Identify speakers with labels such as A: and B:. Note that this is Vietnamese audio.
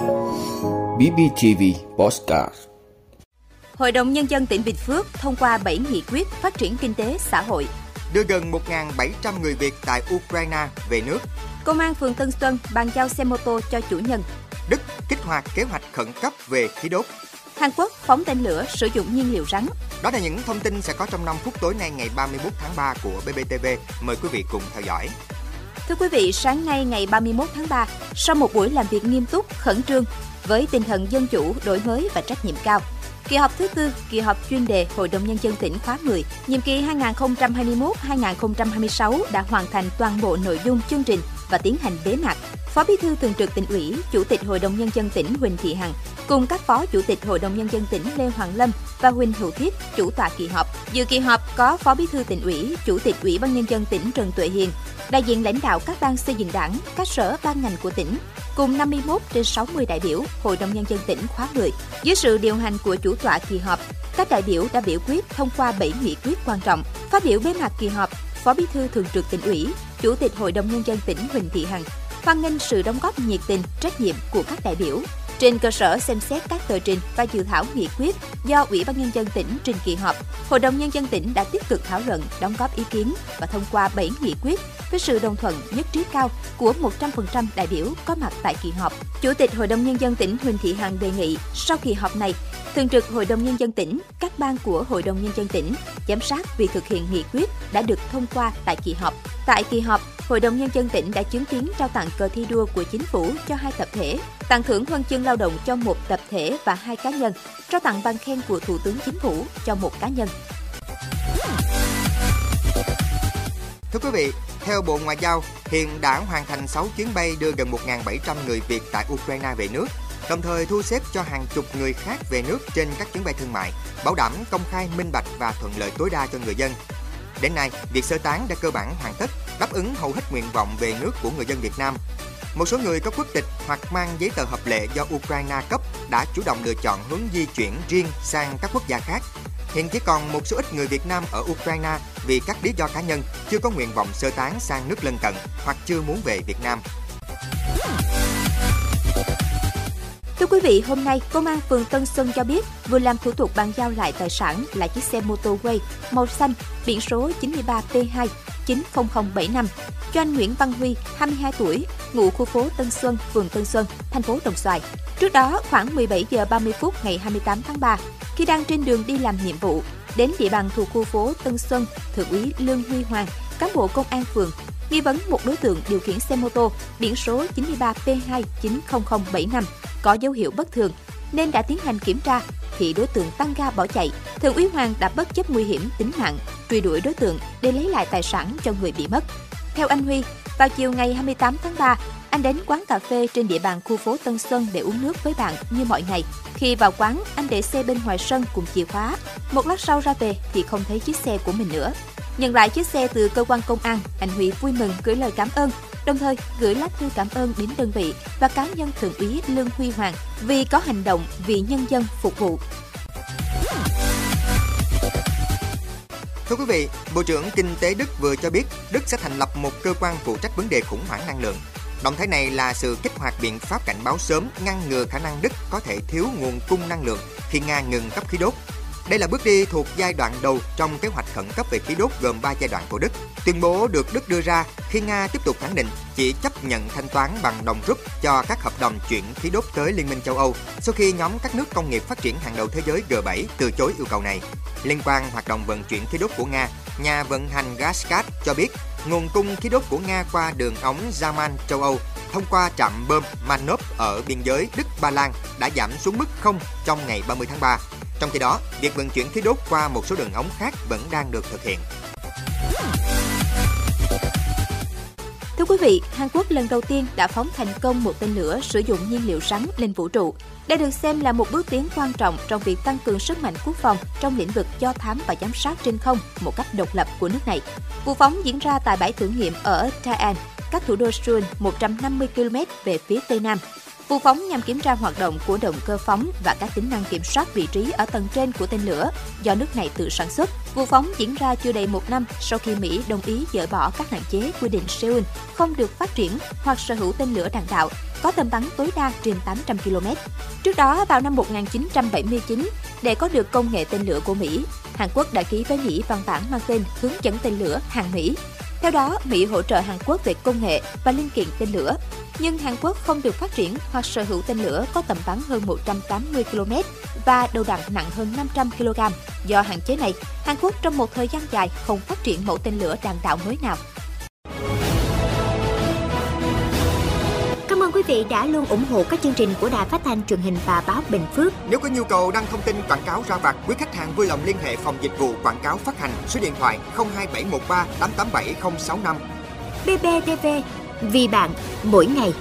A: BBTV Postcard
B: Hội đồng Nhân dân tỉnh Bình Phước thông qua 7 nghị quyết phát triển kinh tế xã hội.
C: Đưa gần 1.700 người Việt tại Ukraine về nước.
B: Công an phường Tân Xuân bàn giao xe mô tô cho chủ nhân.
C: Đức kích hoạt kế hoạch khẩn cấp về khí đốt.
B: Hàn Quốc phóng tên lửa sử dụng nhiên liệu rắn.
C: Đó là những thông tin sẽ có trong 5 phút tối nay ngày 31 tháng 3 của BBTV. Mời quý vị cùng theo dõi.
B: Thưa quý vị, sáng nay ngày 31 tháng 3, sau một buổi làm việc nghiêm túc, khẩn trương, với tinh thần dân chủ, đổi mới và trách nhiệm cao, Kỳ họp thứ tư, kỳ họp chuyên đề Hội đồng Nhân dân tỉnh khóa 10, nhiệm kỳ 2021-2026 đã hoàn thành toàn bộ nội dung chương trình và tiến hành bế mạc. Phó Bí thư Thường trực tỉnh ủy, Chủ tịch Hội đồng Nhân dân tỉnh Huỳnh Thị Hằng cùng các Phó Chủ tịch Hội đồng Nhân dân tỉnh Lê Hoàng Lâm và Huỳnh Hữu Thiết chủ tọa kỳ họp. Dự kỳ họp có Phó Bí thư tỉnh ủy, Chủ tịch Ủy ban Nhân dân tỉnh Trần Tuệ Hiền, đại diện lãnh đạo các ban xây dựng đảng, các sở ban ngành của tỉnh, cùng 51 trên 60 đại biểu Hội đồng Nhân dân tỉnh khóa 10. Dưới sự điều hành của chủ tọa kỳ họp, các đại biểu đã biểu quyết thông qua 7 nghị quyết quan trọng. Phát biểu bế mạc kỳ họp, Phó Bí thư Thường trực tỉnh ủy, Chủ tịch Hội đồng Nhân dân tỉnh Huỳnh Thị Hằng hoan nghênh sự đóng góp nhiệt tình, trách nhiệm của các đại biểu. Trên cơ sở xem xét các tờ trình và dự thảo nghị quyết do Ủy ban Nhân dân tỉnh trình kỳ họp, Hội đồng Nhân dân tỉnh đã tích cực thảo luận, đóng góp ý kiến và thông qua 7 nghị quyết với sự đồng thuận nhất trí cao của 100% đại biểu có mặt tại kỳ họp. Chủ tịch Hội đồng Nhân dân tỉnh Huỳnh Thị Hằng đề nghị sau kỳ họp này, Thường trực Hội đồng Nhân dân tỉnh, các ban của Hội đồng Nhân dân tỉnh giám sát việc thực hiện nghị quyết đã được thông qua tại kỳ họp. Tại kỳ họp, Hội đồng Nhân dân tỉnh đã chứng kiến trao tặng cờ thi đua của chính phủ cho hai tập thể, tặng thưởng huân chương lao động cho một tập thể và hai cá nhân, trao tặng bằng khen của Thủ tướng Chính phủ cho một cá nhân.
C: Thưa quý vị, theo Bộ Ngoại giao, hiện đã hoàn thành 6 chuyến bay đưa gần 1.700 người Việt tại Ukraine về nước, đồng thời thu xếp cho hàng chục người khác về nước trên các chuyến bay thương mại, bảo đảm công khai, minh bạch và thuận lợi tối đa cho người dân. Đến nay, việc sơ tán đã cơ bản hoàn tất, đáp ứng hầu hết nguyện vọng về nước của người dân Việt Nam. Một số người có quốc tịch hoặc mang giấy tờ hợp lệ do Ukraine cấp đã chủ động lựa chọn hướng di chuyển riêng sang các quốc gia khác. Hiện chỉ còn một số ít người Việt Nam ở Ukraine vì các lý do cá nhân chưa có nguyện vọng sơ tán sang nước lân cận hoặc chưa muốn về Việt Nam.
B: Thưa quý vị, hôm nay, Công an phường Tân Xuân cho biết vừa làm thủ tục bàn giao lại tài sản là chiếc xe mô tô Way màu xanh biển số 93P2 90075 cho anh Nguyễn Văn Huy, 22 tuổi, ngụ khu phố Tân Xuân, phường Tân Xuân, thành phố Đồng Xoài. Trước đó, khoảng 17 giờ 30 phút ngày 28 tháng 3, khi đang trên đường đi làm nhiệm vụ, đến địa bàn thuộc khu phố Tân Xuân, Thượng úy Lương Huy Hoàng, cán bộ công an phường nghi vấn một đối tượng điều khiển xe mô tô biển số 93P2 90075 có dấu hiệu bất thường nên đã tiến hành kiểm tra thì đối tượng tăng ga bỏ chạy. Thượng úy Hoàng đã bất chấp nguy hiểm tính mạng, truy đuổi đối tượng để lấy lại tài sản cho người bị mất. Theo anh Huy, vào chiều ngày 28 tháng 3, anh đến quán cà phê trên địa bàn khu phố Tân Xuân để uống nước với bạn như mọi ngày. Khi vào quán, anh để xe bên ngoài sân cùng chìa khóa. Một lát sau ra về thì không thấy chiếc xe của mình nữa. Nhận lại chiếc xe từ cơ quan công an, anh Huy vui mừng gửi lời cảm ơn, đồng thời gửi lá thư cảm ơn đến đơn vị và cá nhân thượng úy Lương Huy Hoàng vì có hành động vì nhân dân phục vụ.
C: Thưa quý vị, Bộ trưởng Kinh tế Đức vừa cho biết Đức sẽ thành lập một cơ quan phụ trách vấn đề khủng hoảng năng lượng. Động thái này là sự kích hoạt biện pháp cảnh báo sớm ngăn ngừa khả năng Đức có thể thiếu nguồn cung năng lượng khi Nga ngừng cấp khí đốt đây là bước đi thuộc giai đoạn đầu trong kế hoạch khẩn cấp về khí đốt gồm 3 giai đoạn của Đức. Tuyên bố được Đức đưa ra khi Nga tiếp tục khẳng định chỉ chấp nhận thanh toán bằng đồng rúp cho các hợp đồng chuyển khí đốt tới Liên minh châu Âu sau khi nhóm các nước công nghiệp phát triển hàng đầu thế giới G7 từ chối yêu cầu này. Liên quan hoạt động vận chuyển khí đốt của Nga, nhà vận hành Gascat cho biết nguồn cung khí đốt của Nga qua đường ống Zaman châu Âu thông qua trạm bơm Manop ở biên giới Đức-Ba Lan đã giảm xuống mức không trong ngày 30 tháng 3 trong khi đó, việc vận chuyển khí đốt qua một số đường ống khác vẫn đang được thực hiện.
B: Thưa quý vị, Hàn Quốc lần đầu tiên đã phóng thành công một tên lửa sử dụng nhiên liệu rắn lên vũ trụ. Đây được xem là một bước tiến quan trọng trong việc tăng cường sức mạnh quốc phòng trong lĩnh vực do thám và giám sát trên không một cách độc lập của nước này. Vụ phóng diễn ra tại bãi thử nghiệm ở Taean, cách thủ đô Seoul 150 km về phía tây nam. Vụ phóng nhằm kiểm tra hoạt động của động cơ phóng và các tính năng kiểm soát vị trí ở tầng trên của tên lửa do nước này tự sản xuất. Vụ phóng diễn ra chưa đầy một năm sau khi Mỹ đồng ý dỡ bỏ các hạn chế quy định Seoul không được phát triển hoặc sở hữu tên lửa đạn đạo có tầm bắn tối đa trên 800 km. Trước đó, vào năm 1979, để có được công nghệ tên lửa của Mỹ, Hàn Quốc đã ký với Mỹ văn bản mang tên Hướng dẫn tên lửa hàng Mỹ. Theo đó, Mỹ hỗ trợ Hàn Quốc về công nghệ và linh kiện tên lửa, nhưng Hàn Quốc không được phát triển hoặc sở hữu tên lửa có tầm bắn hơn 180 km và đầu đạn nặng hơn 500 kg. Do hạn chế này, Hàn Quốc trong một thời gian dài không phát triển mẫu tên lửa đạn đạo mới nào.
D: Cảm ơn quý vị đã luôn ủng hộ các chương trình của Đài Phát thanh truyền hình và báo Bình Phước.
C: Nếu có nhu cầu đăng thông tin quảng cáo ra vặt, quý khách hàng vui lòng liên hệ phòng dịch vụ quảng cáo phát hành số điện thoại 02713 887065.
D: BBTV, vì bạn, mỗi ngày.